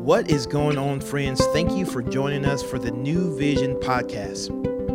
What is going on, friends? Thank you for joining us for the New Vision podcast.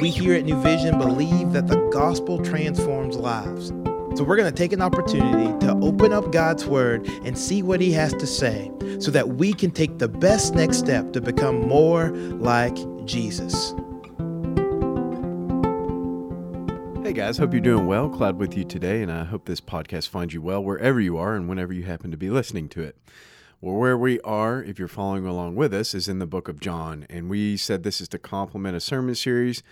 We here at New Vision believe that the gospel transforms lives. So we're going to take an opportunity to open up God's word and see what he has to say so that we can take the best next step to become more like Jesus. Hey guys, hope you're doing well. Cloud with you today, and I hope this podcast finds you well wherever you are and whenever you happen to be listening to it. Well, where we are, if you're following along with us, is in the book of John. And we said this is to complement a sermon series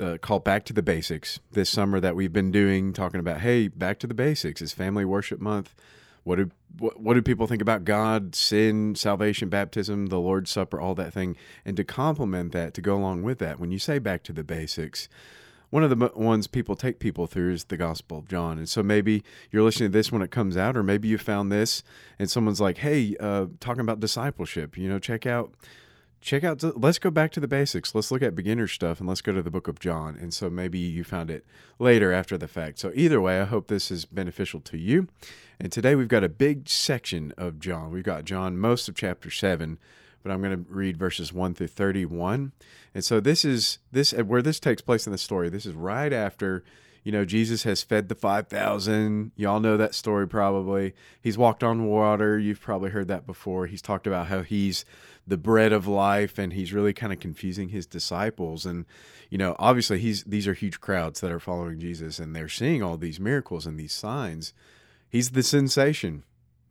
uh, called Back to the Basics this summer that we've been doing, talking about, hey, back to the basics. It's Family Worship Month. What do, what, what do people think about God, sin, salvation, baptism, the Lord's Supper, all that thing? And to complement that, to go along with that, when you say back to the basics, one of the ones people take people through is the Gospel of John. And so maybe you're listening to this when it comes out, or maybe you found this and someone's like, hey, uh, talking about discipleship, you know, check out check out let's go back to the basics. Let's look at beginner stuff and let's go to the book of john. And so maybe you found it later after the fact. So either way i hope this is beneficial to you. And today we've got a big section of john. We've got john most of chapter 7 but i'm going to read verses 1 through 31 and so this is this uh, where this takes place in the story this is right after you know, Jesus has fed the 5,000. Y'all know that story probably. He's walked on water. You've probably heard that before. He's talked about how he's the bread of life and he's really kind of confusing his disciples. And, you know, obviously he's these are huge crowds that are following Jesus and they're seeing all these miracles and these signs. He's the sensation,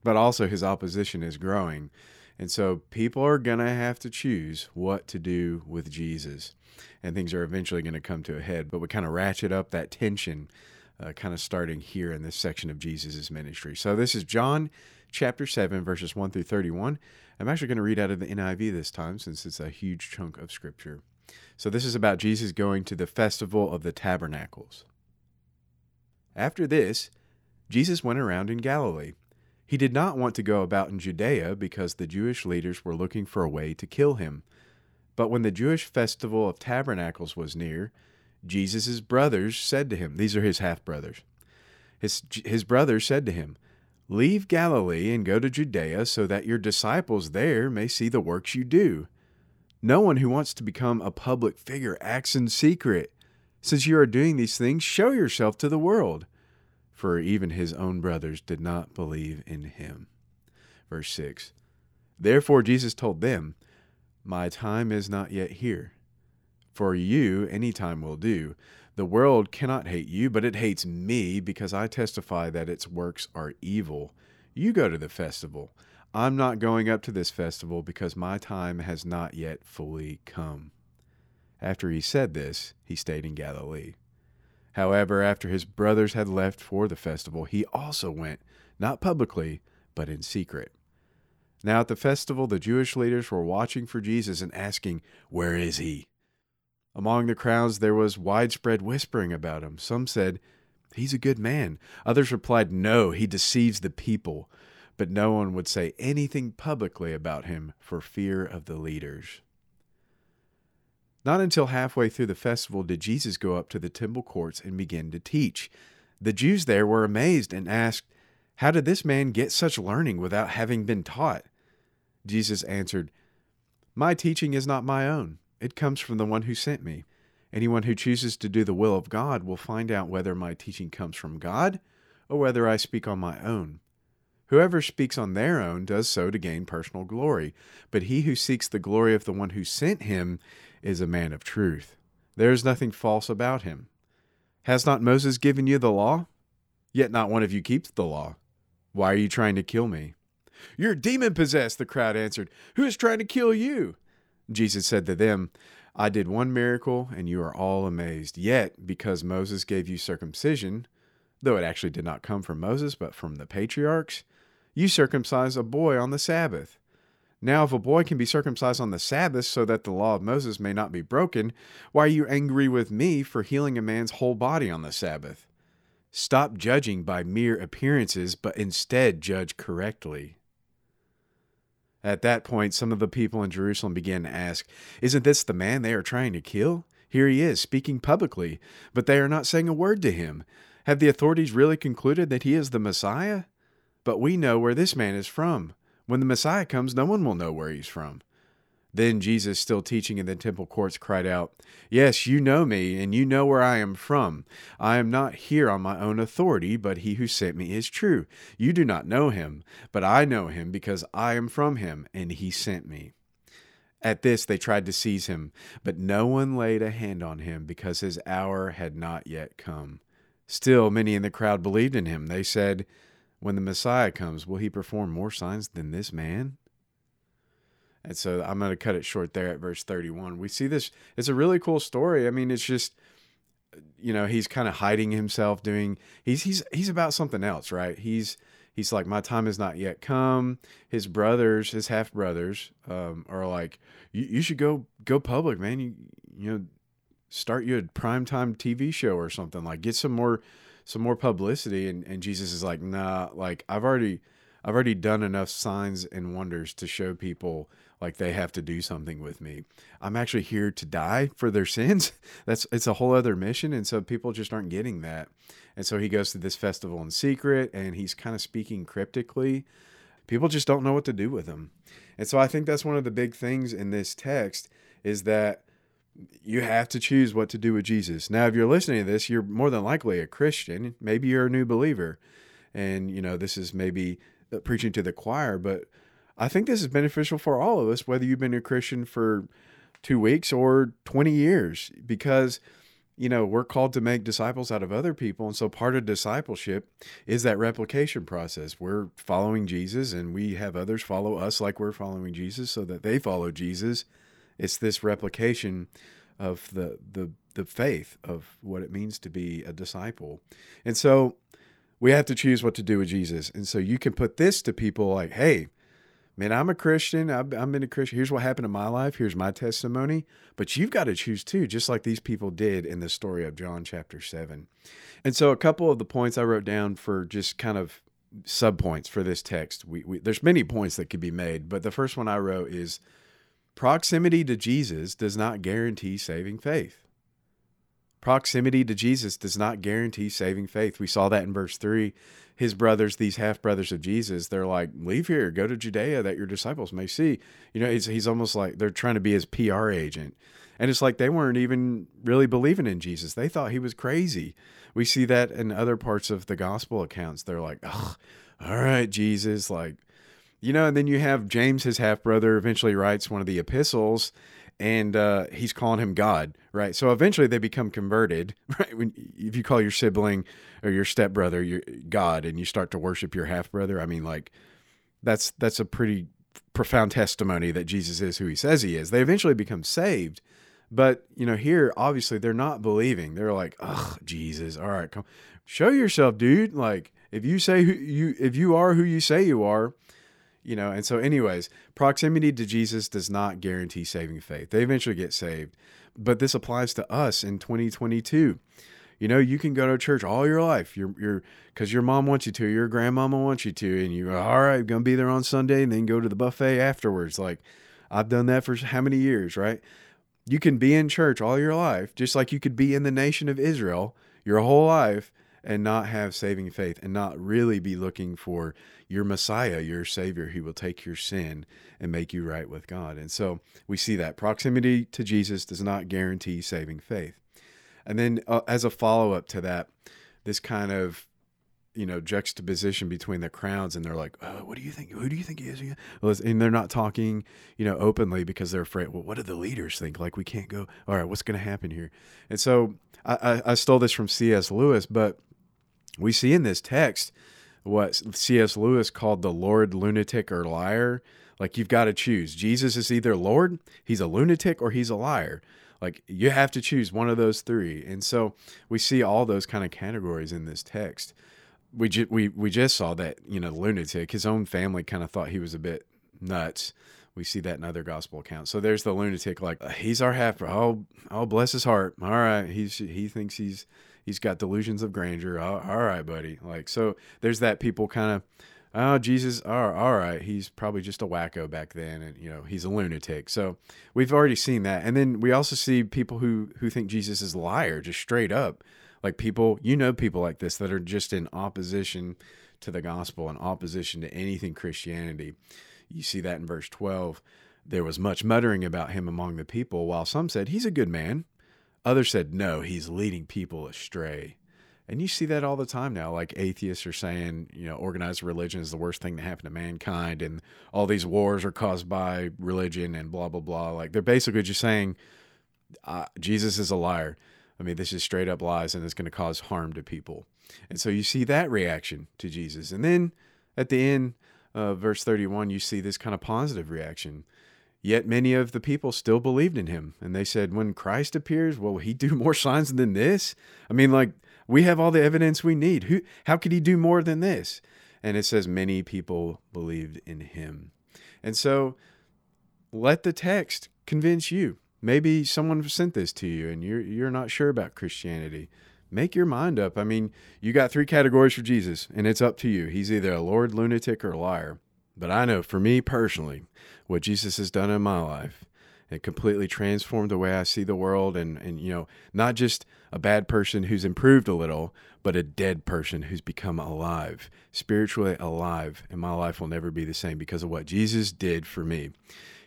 but also his opposition is growing. And so people are going to have to choose what to do with Jesus. And things are eventually going to come to a head. But we kind of ratchet up that tension, uh, kind of starting here in this section of Jesus' ministry. So this is John chapter 7, verses 1 through 31. I'm actually going to read out of the NIV this time since it's a huge chunk of scripture. So this is about Jesus going to the festival of the tabernacles. After this, Jesus went around in Galilee he did not want to go about in Judea because the Jewish leaders were looking for a way to kill him. But when the Jewish festival of tabernacles was near, Jesus' brothers said to him, These are his half brothers. His, his brothers said to him, Leave Galilee and go to Judea so that your disciples there may see the works you do. No one who wants to become a public figure acts in secret. Since you are doing these things, show yourself to the world for even his own brothers did not believe in him. Verse 6 Therefore Jesus told them, My time is not yet here. For you, any time will do. The world cannot hate you, but it hates me because I testify that its works are evil. You go to the festival. I'm not going up to this festival because my time has not yet fully come. After he said this, he stayed in Galilee. However, after his brothers had left for the festival, he also went, not publicly, but in secret. Now at the festival, the Jewish leaders were watching for Jesus and asking, Where is he? Among the crowds, there was widespread whispering about him. Some said, He's a good man. Others replied, No, he deceives the people. But no one would say anything publicly about him for fear of the leaders. Not until halfway through the festival did Jesus go up to the temple courts and begin to teach. The Jews there were amazed and asked, How did this man get such learning without having been taught? Jesus answered, My teaching is not my own. It comes from the one who sent me. Anyone who chooses to do the will of God will find out whether my teaching comes from God or whether I speak on my own. Whoever speaks on their own does so to gain personal glory, but he who seeks the glory of the one who sent him is a man of truth. There is nothing false about him. Has not Moses given you the law? Yet not one of you keeps the law. Why are you trying to kill me? You're demon possessed, the crowd answered. Who is trying to kill you? Jesus said to them, I did one miracle, and you are all amazed. Yet, because Moses gave you circumcision, though it actually did not come from Moses, but from the patriarchs, you circumcise a boy on the Sabbath. Now, if a boy can be circumcised on the Sabbath so that the law of Moses may not be broken, why are you angry with me for healing a man's whole body on the Sabbath? Stop judging by mere appearances, but instead judge correctly. At that point, some of the people in Jerusalem began to ask, Isn't this the man they are trying to kill? Here he is, speaking publicly, but they are not saying a word to him. Have the authorities really concluded that he is the Messiah? But we know where this man is from. When the Messiah comes, no one will know where he's from. Then Jesus, still teaching in the temple courts, cried out, Yes, you know me, and you know where I am from. I am not here on my own authority, but he who sent me is true. You do not know him, but I know him because I am from him, and he sent me. At this, they tried to seize him, but no one laid a hand on him because his hour had not yet come. Still, many in the crowd believed in him. They said, When the Messiah comes, will he perform more signs than this man? And so I'm going to cut it short there at verse 31. We see this, it's a really cool story. I mean, it's just, you know, he's kind of hiding himself doing, he's, he's, he's about something else, right? He's, he's like, my time has not yet come. His brothers, his half brothers, um, are like, you, should go, go public, man. You, you know, start you a primetime TV show or something like get some more, some more publicity. And, and Jesus is like, nah, like I've already, I've already done enough signs and wonders to show people like they have to do something with me. I'm actually here to die for their sins. That's it's a whole other mission and so people just aren't getting that. And so he goes to this festival in secret and he's kind of speaking cryptically. People just don't know what to do with him. And so I think that's one of the big things in this text is that you have to choose what to do with Jesus. Now, if you're listening to this, you're more than likely a Christian. Maybe you're a new believer. And, you know, this is maybe uh, preaching to the choir, but I think this is beneficial for all of us, whether you've been a Christian for two weeks or 20 years, because, you know, we're called to make disciples out of other people. And so part of discipleship is that replication process. We're following Jesus and we have others follow us like we're following Jesus so that they follow Jesus. It's this replication of the, the, the faith of what it means to be a disciple. And so we have to choose what to do with Jesus. And so you can put this to people like, hey, man, I'm a Christian. I've, I've been a Christian. Here's what happened in my life. Here's my testimony. But you've got to choose too, just like these people did in the story of John chapter 7. And so, a couple of the points I wrote down for just kind of subpoints for this text. We, we, there's many points that could be made, but the first one I wrote is proximity to Jesus does not guarantee saving faith. Proximity to Jesus does not guarantee saving faith. We saw that in verse 3 his brothers, these half brothers of Jesus, they're like, leave here, go to Judea that your disciples may see. You know, he's, he's almost like they're trying to be his PR agent. And it's like they weren't even really believing in Jesus. They thought he was crazy. We see that in other parts of the gospel accounts. They're like, all right, Jesus, like, you know, and then you have James, his half brother, eventually writes one of the epistles and uh, he's calling him God, right? So eventually they become converted, right? When if you call your sibling or your stepbrother your God and you start to worship your half brother, I mean, like that's that's a pretty profound testimony that Jesus is who he says he is. They eventually become saved, but you know, here obviously they're not believing. They're like, "Ugh, Jesus, all right, come, show yourself, dude." Like if you say who you if you are who you say you are, you know and so anyways proximity to jesus does not guarantee saving faith. They eventually get saved but this applies to us in 2022 you know you can go to church all your life. You're because your mom wants you to your grandmama wants you to and you're all right gonna be there on sunday and then go to the buffet afterwards. Like i've done that for how many years right? You can be in church all your life just like you could be in the nation of israel your whole life and not have saving faith and not really be looking for your Messiah, your Savior, who will take your sin and make you right with God. And so we see that proximity to Jesus does not guarantee saving faith. And then, uh, as a follow up to that, this kind of you know juxtaposition between the crowds and they're like oh, what do you think who do you think he is and they're not talking you know openly because they're afraid well what do the leaders think like we can't go all right what's going to happen here and so I, I, I stole this from cs lewis but we see in this text what C.S. Lewis called the Lord lunatic or liar. Like you've got to choose. Jesus is either Lord, he's a lunatic, or he's a liar. Like you have to choose one of those three. And so we see all those kind of categories in this text. We ju- we we just saw that you know lunatic. His own family kind of thought he was a bit nuts. We see that in other gospel accounts. So there's the lunatic, like he's our half. Oh, oh, bless his heart. All right, he's he thinks he's he's got delusions of grandeur. all right, buddy. Like so, there's that people kind of. Oh, Jesus, all right, he's probably just a wacko back then, and you know he's a lunatic. So we've already seen that, and then we also see people who who think Jesus is a liar, just straight up, like people you know people like this that are just in opposition to the gospel and opposition to anything Christianity. You see that in verse 12. There was much muttering about him among the people, while some said, He's a good man. Others said, No, he's leading people astray. And you see that all the time now. Like atheists are saying, you know, organized religion is the worst thing to happen to mankind, and all these wars are caused by religion and blah, blah, blah. Like they're basically just saying, uh, Jesus is a liar. I mean, this is straight up lies and it's going to cause harm to people. And so you see that reaction to Jesus. And then at the end, uh, verse 31, you see this kind of positive reaction. Yet many of the people still believed in him. And they said, when Christ appears, will he do more signs than this? I mean, like, we have all the evidence we need. Who, how could he do more than this? And it says, many people believed in him. And so let the text convince you. Maybe someone sent this to you and you're, you're not sure about Christianity. Make your mind up. I mean, you got three categories for Jesus, and it's up to you. He's either a Lord, lunatic, or a liar. But I know for me personally, what Jesus has done in my life, it completely transformed the way I see the world and, and you know, not just a bad person who's improved a little, but a dead person who's become alive, spiritually alive. And my life will never be the same because of what Jesus did for me.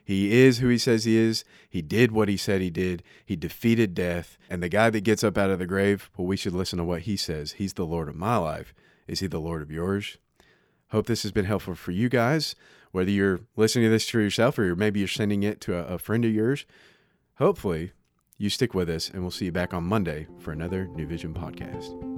He is who he says he is. He did what he said he did. He defeated death. And the guy that gets up out of the grave, well, we should listen to what he says. He's the Lord of my life. Is he the Lord of yours? Hope this has been helpful for you guys, whether you're listening to this to yourself or maybe you're sending it to a, a friend of yours. Hopefully, you stick with us, and we'll see you back on Monday for another New Vision podcast.